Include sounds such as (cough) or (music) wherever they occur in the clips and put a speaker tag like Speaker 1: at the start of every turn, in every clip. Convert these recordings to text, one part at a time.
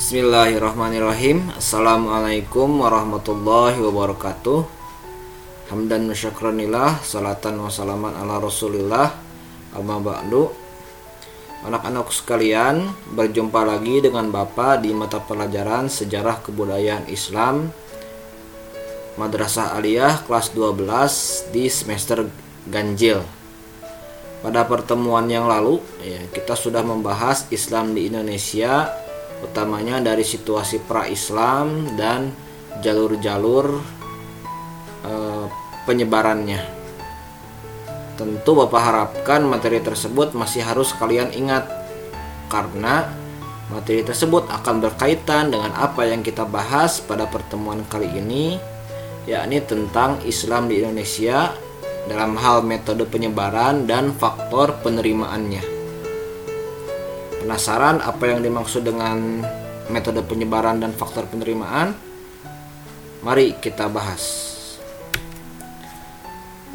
Speaker 1: Bismillahirrahmanirrahim. Assalamualaikum warahmatullahi wabarakatuh. Hamdan musyakranillah Salatan wassalaman ala rasulillah. Amma ba'du. Anak-anak sekalian Berjumpa lagi dengan Bapak Di mata pelajaran Sejarah Kebudayaan Islam Madrasah Aliyah kelas 12 Di semester ganjil. Pada pertemuan yang lalu ya, kita sudah membahas Islam di Indonesia utamanya dari situasi pra-Islam dan jalur-jalur e, penyebarannya. Tentu Bapak harapkan materi tersebut masih harus kalian ingat karena materi tersebut akan berkaitan dengan apa yang kita bahas pada pertemuan kali ini yakni tentang Islam di Indonesia dalam hal metode penyebaran dan faktor penerimaannya. Penasaran apa yang dimaksud dengan metode penyebaran dan faktor penerimaan? Mari kita bahas.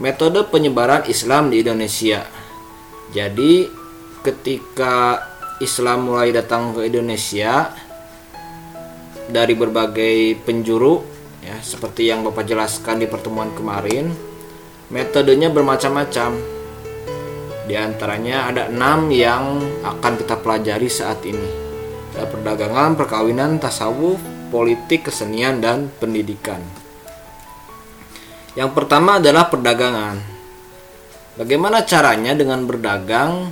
Speaker 1: Metode penyebaran Islam di Indonesia. Jadi, ketika Islam mulai datang ke Indonesia dari berbagai penjuru ya, seperti yang Bapak jelaskan di pertemuan kemarin, metodenya bermacam-macam di antaranya ada enam yang akan kita pelajari saat ini. Ada perdagangan, perkawinan, tasawuf, politik, kesenian, dan pendidikan. Yang pertama adalah perdagangan. Bagaimana caranya dengan berdagang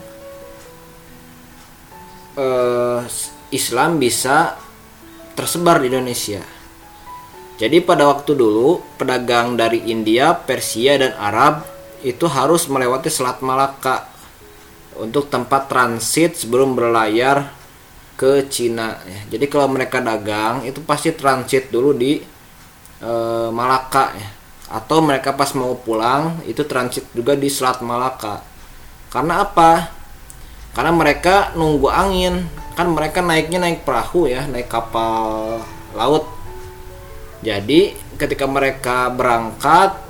Speaker 1: eh, Islam bisa tersebar di Indonesia? Jadi pada waktu dulu pedagang dari India, Persia, dan Arab itu harus melewati Selat Malaka untuk tempat transit sebelum berlayar ke Cina. Ya. Jadi kalau mereka dagang itu pasti transit dulu di e, Malaka ya. Atau mereka pas mau pulang itu transit juga di Selat Malaka. Karena apa? Karena mereka nunggu angin. Kan mereka naiknya naik perahu ya, naik kapal laut. Jadi ketika mereka berangkat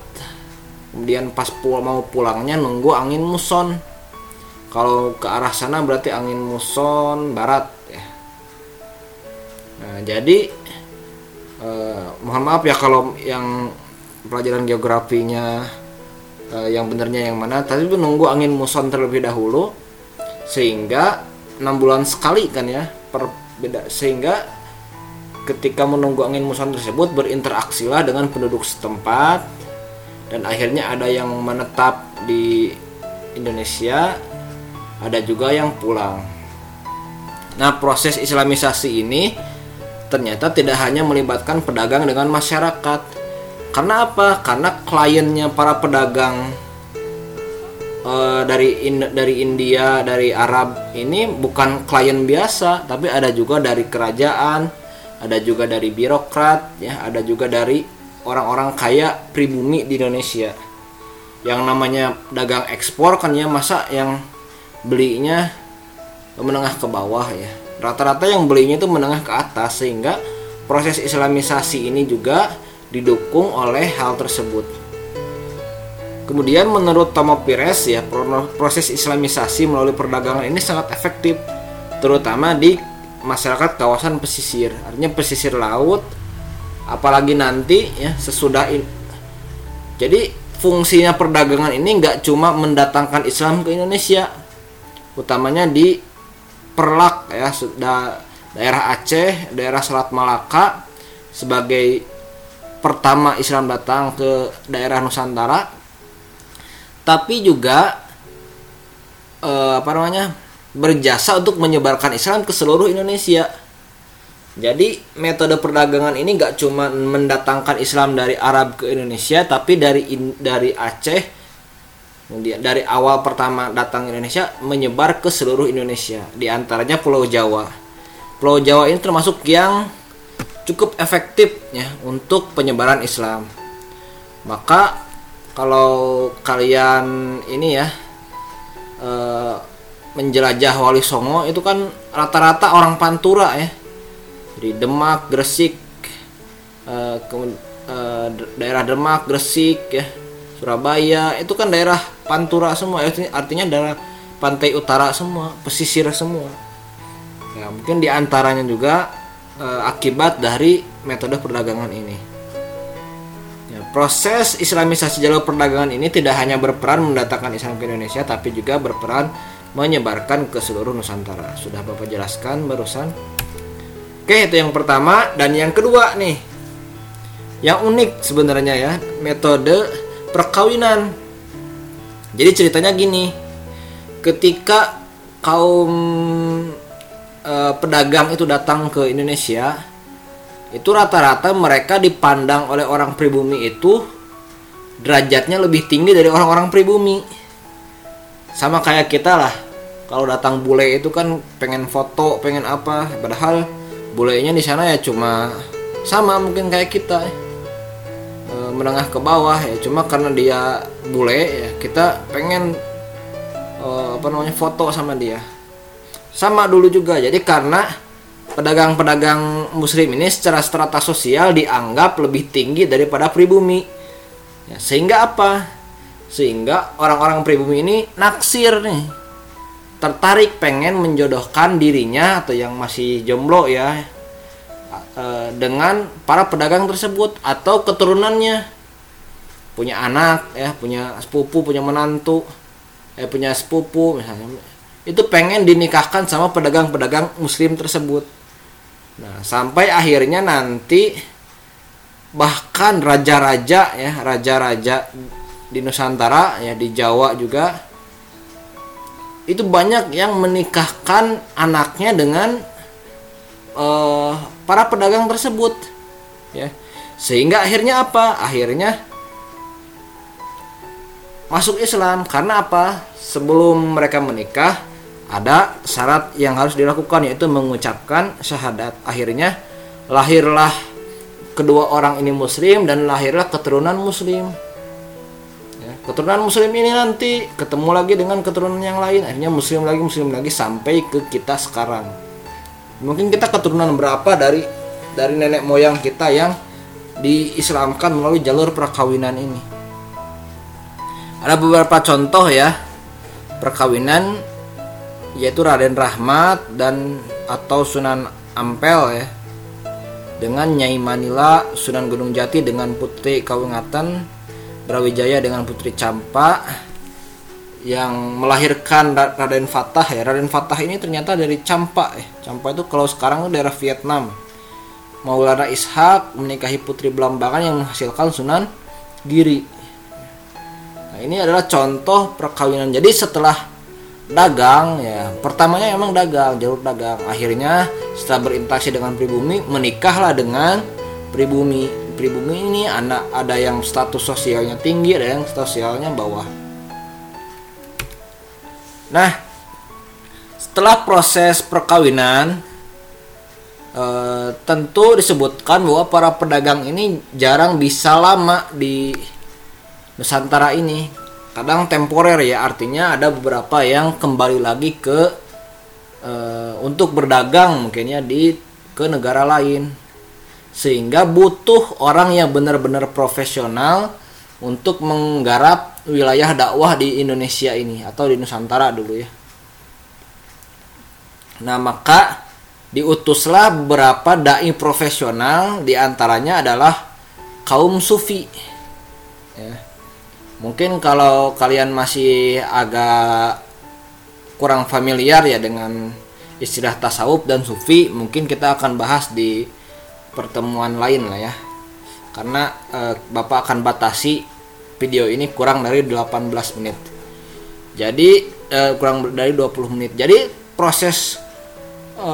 Speaker 1: kemudian pas pul mau pulangnya nunggu angin muson. Kalau ke arah sana berarti angin muson barat ya. Nah, jadi eh, mohon maaf ya kalau yang pelajaran geografinya eh, yang benernya yang mana tapi nunggu angin muson terlebih dahulu sehingga enam bulan sekali kan ya per beda sehingga ketika menunggu angin muson tersebut berinteraksilah dengan penduduk setempat dan akhirnya ada yang menetap di Indonesia ada juga yang pulang. Nah proses islamisasi ini ternyata tidak hanya melibatkan pedagang dengan masyarakat. Karena apa? Karena kliennya para pedagang uh, dari in, dari India dari Arab ini bukan klien biasa tapi ada juga dari kerajaan ada juga dari birokrat ya ada juga dari orang-orang kaya pribumi di Indonesia. Yang namanya dagang ekspor kan ya masa yang belinya menengah ke bawah ya. Rata-rata yang belinya itu menengah ke atas sehingga proses islamisasi ini juga didukung oleh hal tersebut. Kemudian menurut Tomo Pires ya proses islamisasi melalui perdagangan ini sangat efektif terutama di masyarakat kawasan pesisir. Artinya pesisir laut apalagi nanti ya sesudah ini jadi fungsinya perdagangan ini nggak cuma mendatangkan Islam ke Indonesia utamanya di Perlak ya sudah daerah Aceh daerah Selat Malaka sebagai pertama Islam datang ke daerah Nusantara. Tapi juga eh, apa namanya berjasa untuk menyebarkan Islam ke seluruh Indonesia jadi metode perdagangan ini nggak cuma mendatangkan Islam dari Arab ke Indonesia, tapi dari dari Aceh, dari awal pertama datang Indonesia menyebar ke seluruh Indonesia, di antaranya Pulau Jawa. Pulau Jawa ini termasuk yang cukup efektif ya untuk penyebaran Islam. Maka kalau kalian ini ya e, menjelajah Wali Songo itu kan rata-rata orang Pantura ya di Demak, Gresik, uh, ke, uh, daerah Demak, Gresik ya, Surabaya itu kan daerah pantura semua, artinya daerah pantai utara semua, pesisir semua. Ya mungkin di antaranya juga uh, akibat dari metode perdagangan ini. Ya, proses Islamisasi jalur perdagangan ini tidak hanya berperan mendatangkan Islam ke Indonesia, tapi juga berperan menyebarkan ke seluruh Nusantara. Sudah Bapak jelaskan barusan. Oke, itu yang pertama dan yang kedua nih. Yang unik sebenarnya ya, metode perkawinan. Jadi ceritanya gini. Ketika kaum uh, pedagang itu datang ke Indonesia, itu rata-rata mereka dipandang oleh orang pribumi itu derajatnya lebih tinggi dari orang-orang pribumi. Sama kayak kita lah. Kalau datang bule itu kan pengen foto, pengen apa, padahal bulenya di sana ya cuma sama mungkin kayak kita e, menengah ke bawah ya. Cuma karena dia bule ya kita pengen e, apa namanya foto sama dia. Sama dulu juga. Jadi karena pedagang-pedagang muslim ini secara strata sosial dianggap lebih tinggi daripada pribumi. Ya, sehingga apa? Sehingga orang-orang pribumi ini naksir nih tertarik pengen menjodohkan dirinya atau yang masih jomblo ya e, dengan para pedagang tersebut atau keturunannya punya anak ya punya sepupu punya menantu eh punya sepupu misalnya itu pengen dinikahkan sama pedagang-pedagang muslim tersebut. Nah, sampai akhirnya nanti bahkan raja-raja ya, raja-raja di Nusantara ya di Jawa juga itu banyak yang menikahkan anaknya dengan uh, para pedagang tersebut ya. Sehingga akhirnya apa? Akhirnya masuk Islam karena apa? Sebelum mereka menikah ada syarat yang harus dilakukan yaitu mengucapkan syahadat. Akhirnya lahirlah kedua orang ini muslim dan lahirlah keturunan muslim. Keturunan muslim ini nanti ketemu lagi dengan keturunan yang lain, akhirnya muslim lagi muslim lagi sampai ke kita sekarang. Mungkin kita keturunan berapa dari dari nenek moyang kita yang diislamkan melalui jalur perkawinan ini. Ada beberapa contoh ya perkawinan yaitu Raden Rahmat dan atau Sunan Ampel ya dengan Nyai Manila Sunan Gunung Jati dengan Putri Kawingatan Brawijaya dengan Putri Campa yang melahirkan Raden Fatah ya. Raden Fatah ini ternyata dari Campa ya. Campa itu kalau sekarang itu daerah Vietnam. Maulana Ishak menikahi Putri Belambangan yang menghasilkan Sunan Giri. Nah ini adalah contoh perkawinan. Jadi setelah dagang ya pertamanya emang dagang jalur dagang. Akhirnya setelah berinteraksi dengan pribumi menikahlah dengan pribumi pribumi ini anak ada yang status sosialnya tinggi ada yang sosialnya bawah. Nah setelah proses perkawinan eh, tentu disebutkan bahwa para pedagang ini jarang bisa lama di Nusantara ini. Kadang temporer ya artinya ada beberapa yang kembali lagi ke e, untuk berdagang mungkin ya di ke negara lain sehingga butuh orang yang benar-benar profesional untuk menggarap wilayah dakwah di Indonesia ini atau di Nusantara dulu ya. Nah maka diutuslah beberapa dai profesional di antaranya adalah kaum sufi. Ya Mungkin kalau kalian masih agak kurang familiar ya dengan istilah tasawuf dan sufi, mungkin kita akan bahas di pertemuan lain lah ya. Karena e, Bapak akan batasi video ini kurang dari 18 menit. Jadi e, kurang dari 20 menit. Jadi proses e,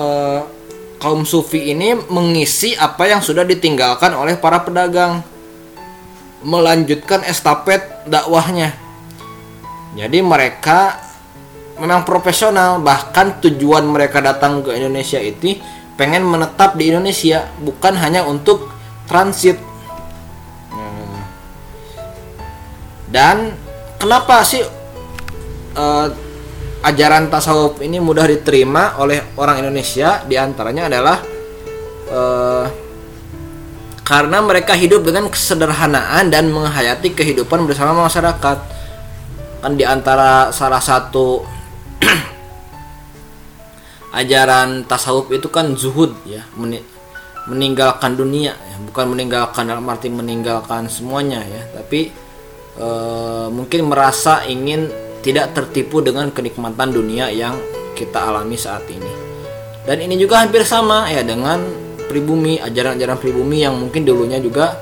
Speaker 1: kaum sufi ini mengisi apa yang sudah ditinggalkan oleh para pedagang melanjutkan estafet dakwahnya. Jadi mereka memang profesional, bahkan tujuan mereka datang ke Indonesia itu pengen menetap di Indonesia, bukan hanya untuk transit. Hmm. Dan kenapa sih uh, ajaran tasawuf ini mudah diterima oleh orang Indonesia? Di antaranya adalah uh, karena mereka hidup dengan kesederhanaan dan menghayati kehidupan bersama masyarakat kan di antara salah satu (clears throat) ajaran tasawuf itu kan zuhud ya. Meninggalkan dunia ya. bukan meninggalkan dalam arti meninggalkan semuanya ya. Tapi e, mungkin merasa ingin tidak tertipu dengan kenikmatan dunia yang kita alami saat ini. Dan ini juga hampir sama ya dengan pribumi ajaran-ajaran pribumi yang mungkin dulunya juga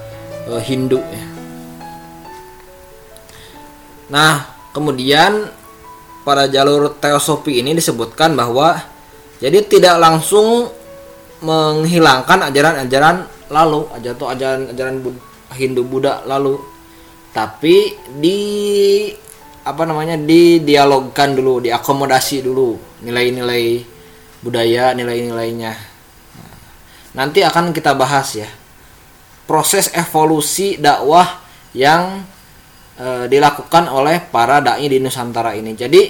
Speaker 1: e, Hindu ya. Nah kemudian pada jalur teosofi ini disebutkan bahwa jadi tidak langsung menghilangkan ajaran-ajaran lalu atau ajaran-ajaran Hindu Buddha lalu. Tapi di apa namanya didialogkan dulu diakomodasi dulu nilai-nilai budaya nilai-nilainya. Nanti akan kita bahas ya proses evolusi dakwah yang e, dilakukan oleh para dai di Nusantara ini. Jadi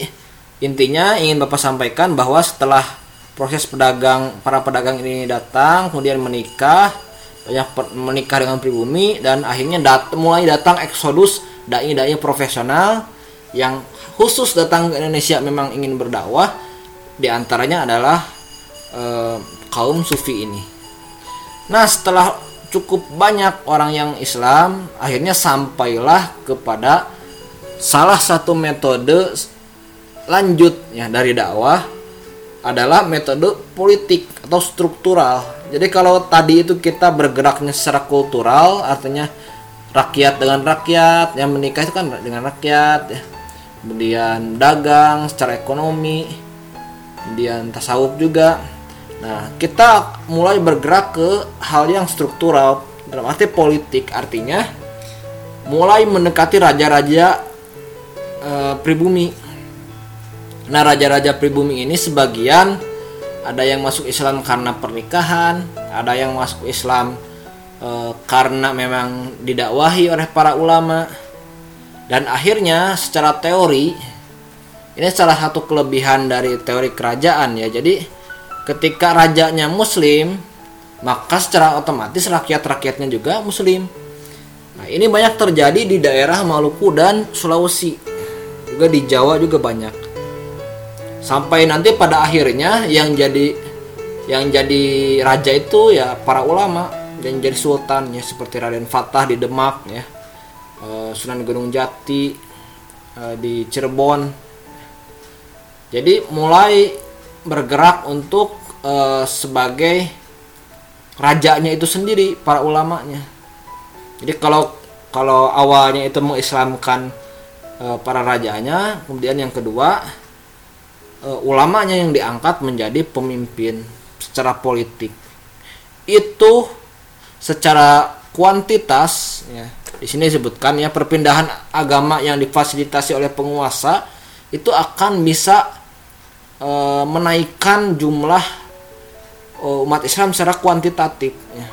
Speaker 1: intinya ingin bapak sampaikan bahwa setelah proses pedagang para pedagang ini datang kemudian menikah banyak menikah dengan pribumi dan akhirnya dat mulai datang eksodus dai-dai profesional yang khusus datang ke Indonesia memang ingin berdakwah di antaranya adalah e, kaum sufi ini. Nah setelah cukup banyak orang yang Islam akhirnya sampailah kepada salah satu metode lanjut ya dari dakwah adalah metode politik atau struktural. Jadi kalau tadi itu kita bergeraknya secara kultural, artinya rakyat dengan rakyat, yang menikah itu kan dengan rakyat, ya. kemudian dagang secara ekonomi, kemudian tasawuf juga. Nah, kita mulai bergerak ke hal yang struktural dalam arti politik, artinya mulai mendekati raja-raja e, pribumi Nah, raja-raja pribumi ini sebagian ada yang masuk Islam karena pernikahan, ada yang masuk Islam e, karena memang didakwahi oleh para ulama. Dan akhirnya secara teori ini salah satu kelebihan dari teori kerajaan ya. Jadi ketika rajanya muslim, maka secara otomatis rakyat-rakyatnya juga muslim. Nah, ini banyak terjadi di daerah Maluku dan Sulawesi. Juga di Jawa juga banyak sampai nanti pada akhirnya yang jadi yang jadi raja itu ya para ulama dan jadi sultan ya seperti Raden Fatah di Demak ya eh, Sunan Gunung Jati eh, di Cirebon. Jadi mulai bergerak untuk eh, sebagai rajanya itu sendiri para ulamanya. Jadi kalau kalau awalnya itu mengislamkan para rajanya kemudian yang kedua uh, ulamanya yang diangkat menjadi pemimpin secara politik itu secara kuantitas ya di sini disebutkan ya perpindahan agama yang difasilitasi oleh penguasa itu akan bisa e, menaikkan jumlah e, umat Islam secara kuantitatif ya.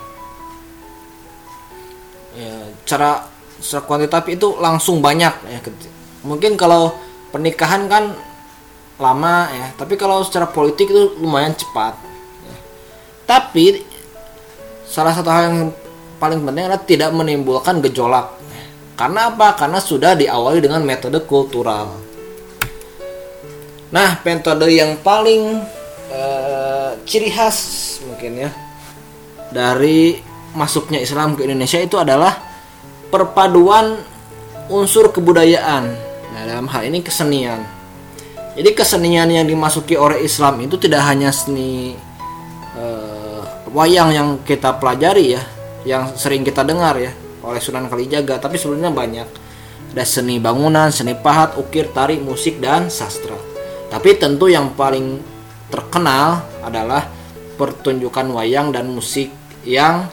Speaker 1: ya cara secara kuantitatif itu langsung banyak ya mungkin kalau pernikahan kan lama ya. Tapi kalau secara politik itu lumayan cepat ya. tapi salah satu hal yang paling penting adalah tidak menimbulkan gejolak karena apa? Karena sudah diawali dengan metode kultural. Nah metode yang paling uh, ciri khas mungkin ya dari masuknya Islam ke Indonesia itu adalah perpaduan unsur kebudayaan. Nah dalam hal ini kesenian jadi kesenian yang dimasuki oleh Islam itu tidak hanya seni uh, wayang yang kita pelajari ya, yang sering kita dengar ya oleh Sunan Kalijaga, tapi sebenarnya banyak. Ada seni bangunan, seni pahat, ukir, tari, musik dan sastra. Tapi tentu yang paling terkenal adalah pertunjukan wayang dan musik yang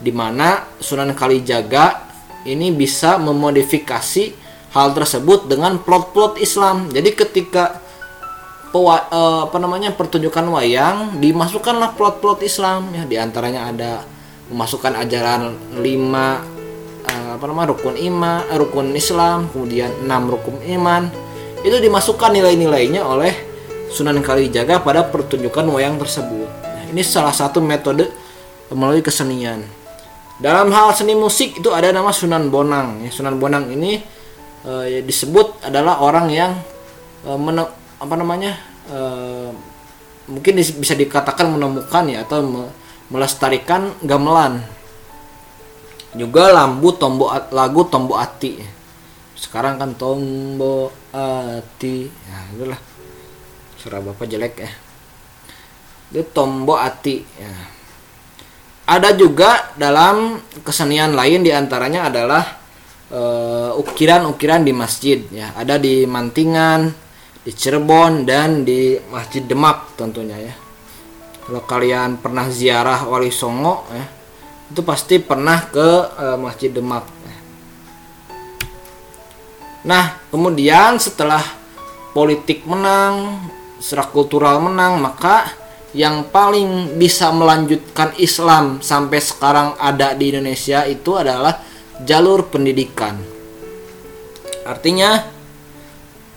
Speaker 1: di mana Sunan Kalijaga ini bisa memodifikasi hal tersebut dengan plot-plot Islam. Jadi ketika pewa, uh, apa namanya pertunjukan wayang dimasukkanlah plot-plot Islam. Ya di antaranya ada memasukkan ajaran lima uh, apa namanya rukun iman uh, rukun Islam kemudian enam rukun iman. Itu dimasukkan nilai-nilainya oleh Sunan Kalijaga pada pertunjukan wayang tersebut. Nah, ini salah satu metode melalui kesenian. Dalam hal seni musik itu ada nama Sunan Bonang. Ya, Sunan Bonang ini uh, disebut adalah orang yang apa namanya uh, mungkin bisa dikatakan menemukan ya atau me, melestarikan gamelan. Juga lambu tombo lagu tombo ati. Sekarang kan tombo ati. Ya itulah suara bapak jelek ya. Itu tombo ati ya. Ada juga dalam kesenian lain di antaranya adalah ukiran ukiran-ukiran di masjid ya. Ada di Mantingan di Cirebon dan di Masjid Demak tentunya ya. Kalau kalian pernah ziarah Wali Songo ya itu pasti pernah ke uh, Masjid Demak nah kemudian setelah politik menang serak kultural menang maka yang paling bisa melanjutkan Islam sampai sekarang ada di Indonesia itu adalah jalur pendidikan. Artinya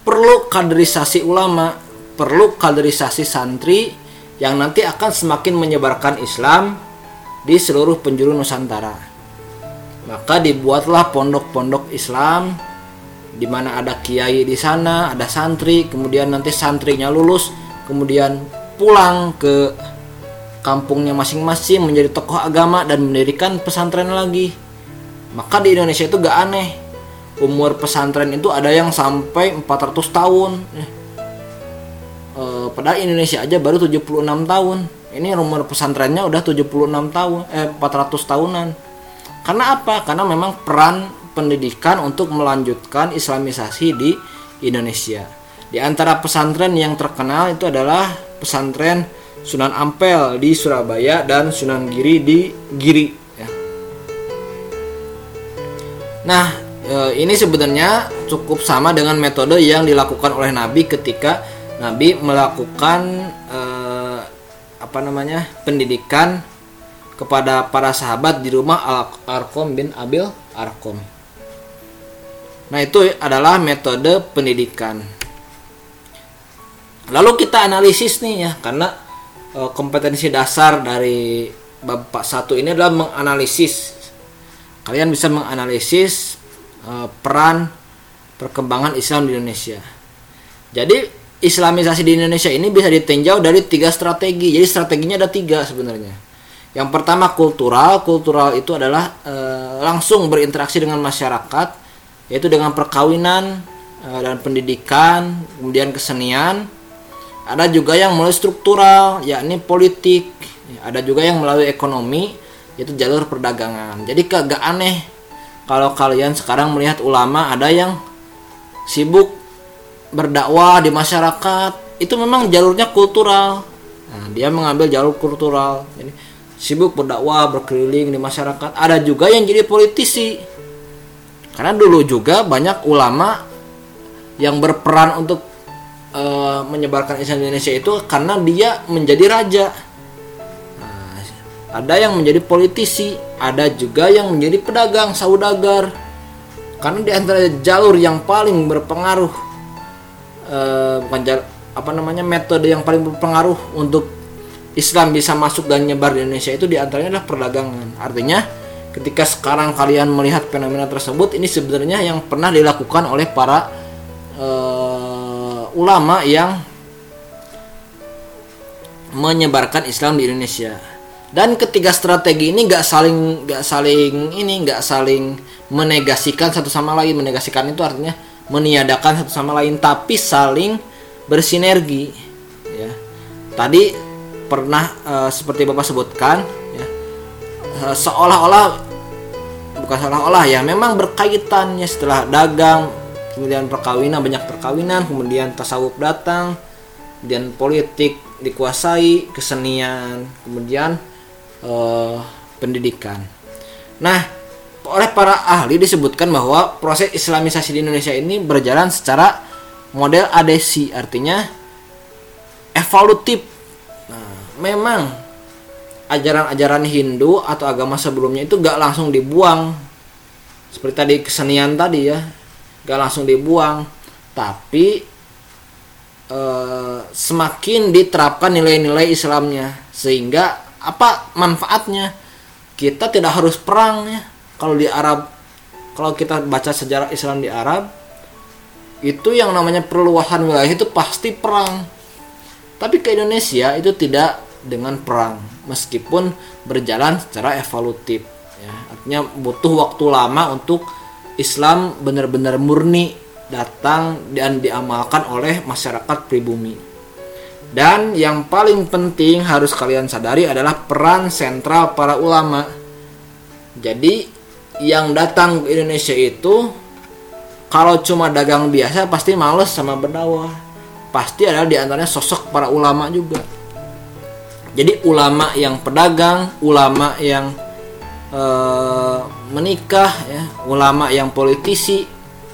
Speaker 1: perlu kaderisasi ulama perlu kaderisasi santri yang nanti akan semakin menyebarkan Islam di seluruh penjuru Nusantara. Maka dibuatlah pondok-pondok Islam di mana ada kiai di sana, ada santri, kemudian nanti santrinya lulus, kemudian pulang ke kampungnya masing-masing menjadi tokoh agama dan mendirikan pesantren lagi. Maka di Indonesia itu gak aneh. Umur pesantren itu ada yang sampai 400 tahun. Eh, padahal Indonesia aja baru 76 tahun. Ini umur pesantrennya udah 76 tahun eh 400 tahunan. Karena apa? Karena memang peran pendidikan untuk melanjutkan islamisasi di Indonesia. Di antara pesantren yang terkenal itu adalah pesantren Sunan Ampel di Surabaya dan Sunan Giri di Giri ya. Nah, eh, ini sebenarnya cukup sama dengan metode yang dilakukan oleh Nabi ketika Nabi melakukan eh, apa namanya pendidikan kepada para sahabat di rumah Al Arkom bin Abil Arkom. Nah itu adalah metode pendidikan. Lalu kita analisis nih ya karena eh, kompetensi dasar dari bapak satu ini adalah menganalisis. Kalian bisa menganalisis eh, peran perkembangan Islam di Indonesia. Jadi Islamisasi di Indonesia ini bisa ditinjau dari tiga strategi. Jadi strateginya ada tiga sebenarnya. Yang pertama kultural, kultural itu adalah e, langsung berinteraksi dengan masyarakat, yaitu dengan perkawinan e, dan pendidikan, kemudian kesenian. Ada juga yang melalui struktural, yakni politik. Ada juga yang melalui ekonomi, yaitu jalur perdagangan. Jadi kagak aneh kalau kalian sekarang melihat ulama ada yang sibuk berdakwah di masyarakat. Itu memang jalurnya kultural. Nah, dia mengambil jalur kultural. Jadi sibuk berdakwah berkeliling di masyarakat. Ada juga yang jadi politisi. Karena dulu juga banyak ulama yang berperan untuk e, menyebarkan Islam Indonesia itu karena dia menjadi raja ada yang menjadi politisi ada juga yang menjadi pedagang saudagar karena di antara jalur yang paling berpengaruh uh, bukan apa namanya metode yang paling berpengaruh untuk Islam bisa masuk dan nyebar di Indonesia itu di antaranya adalah perdagangan. Artinya ketika sekarang kalian melihat fenomena tersebut ini sebenarnya yang pernah dilakukan oleh para uh, ulama yang menyebarkan Islam di Indonesia. Dan ketiga strategi ini gak saling gak saling ini gak saling menegasikan satu sama lain. Menegasikan itu artinya meniadakan satu sama lain tapi saling bersinergi ya tadi pernah uh, seperti bapak sebutkan ya uh, seolah-olah bukan seolah-olah ya memang berkaitannya setelah dagang kemudian perkawinan banyak perkawinan kemudian tasawuf datang kemudian politik dikuasai kesenian kemudian uh, pendidikan. Nah oleh para ahli disebutkan bahwa proses islamisasi di Indonesia ini berjalan secara model adesi artinya evolutif. Nah, memang ajaran-ajaran Hindu atau agama sebelumnya itu gak langsung dibuang. Seperti tadi kesenian tadi ya gak langsung dibuang. Tapi eh, semakin diterapkan nilai-nilai Islamnya sehingga apa manfaatnya? Kita tidak harus perang ya. Kalau di Arab kalau kita baca sejarah Islam di Arab itu yang namanya perluasan wilayah itu pasti perang. Tapi ke Indonesia itu tidak dengan perang meskipun berjalan secara evolutif ya. Artinya butuh waktu lama untuk Islam benar-benar murni datang dan diamalkan oleh masyarakat pribumi dan yang paling penting harus kalian sadari adalah peran sentral para ulama. Jadi yang datang ke Indonesia itu kalau cuma dagang biasa pasti males sama berdakwah pasti adalah di antaranya sosok para ulama juga. Jadi ulama yang pedagang ulama yang uh, menikah ya ulama yang politisi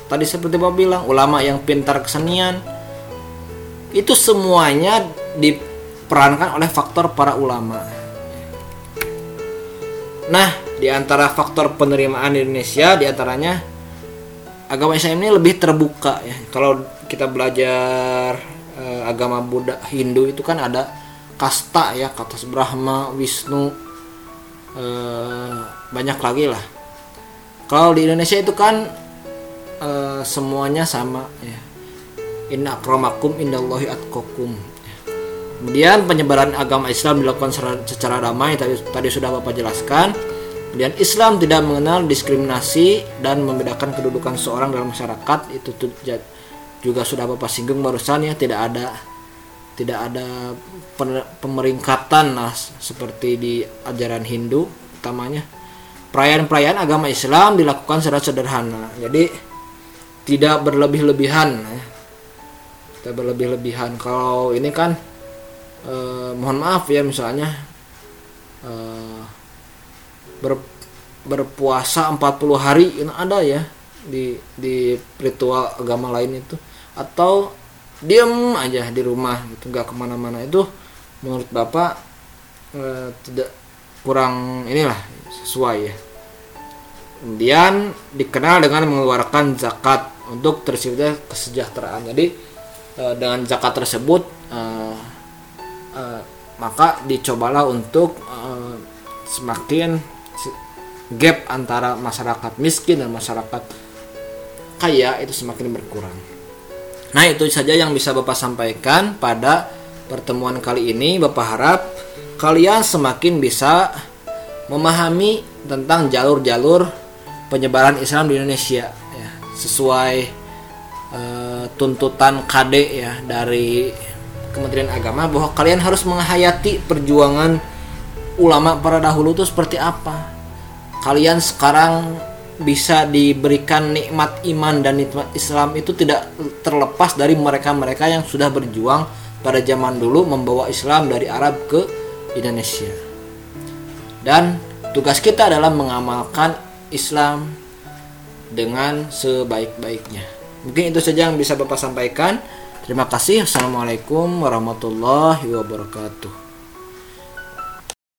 Speaker 1: tadi seperti Bapak bilang ulama yang pintar kesenian itu semuanya diperankan oleh faktor para ulama. Nah di antara faktor penerimaan Indonesia di antaranya agama Islam ini lebih terbuka ya. Kalau kita belajar uh, agama Buddha Hindu itu kan ada kasta ya kata Brahma Wisnu Eh, banyak lagi lah. Kalau di Indonesia itu kan uh, semuanya sama ya inna akramakum indallahi atqakum. Kemudian penyebaran agama Islam dilakukan secara, secara damai tadi tadi sudah Bapak jelaskan. Kemudian Islam tidak mengenal diskriminasi dan membedakan kedudukan seorang dalam masyarakat. Itu juga sudah Bapak singgung barusan ya tidak ada tidak ada pemeringkatan lah seperti di ajaran Hindu utamanya. Perayaan-perayaan agama Islam dilakukan secara sederhana. Jadi tidak berlebih-lebihan ya. Tidak berlebih-lebihan. Kalau ini kan eh, mohon maaf ya misalnya eh, ber, berpuasa 40 hari ini ada ya di di ritual agama lain itu. Atau diem aja di rumah gitu nggak ke mana-mana. Itu menurut bapak e, tidak kurang inilah sesuai ya. Kemudian dikenal dengan mengeluarkan zakat untuk tercipta kesejahteraan. Jadi e, dengan zakat tersebut e, e, maka dicobalah untuk semakin gap antara masyarakat miskin dan masyarakat kaya itu semakin berkurang Nah, itu saja yang bisa Bapak sampaikan pada pertemuan kali ini. Bapak harap kalian semakin bisa memahami tentang jalur-jalur penyebaran Islam di Indonesia ya, sesuai uh, tuntutan KD ya dari Kementerian Agama bahwa kalian harus menghayati perjuangan ulama para dahulu itu seperti apa. Kalian sekarang bisa diberikan nikmat iman dan nikmat Islam itu tidak terlepas dari mereka-mereka yang sudah berjuang pada zaman dulu membawa Islam dari Arab ke Indonesia. Dan tugas kita adalah mengamalkan Islam dengan sebaik-baiknya. Mungkin itu saja yang bisa Bapak sampaikan. Terima kasih. Assalamualaikum warahmatullahi wabarakatuh.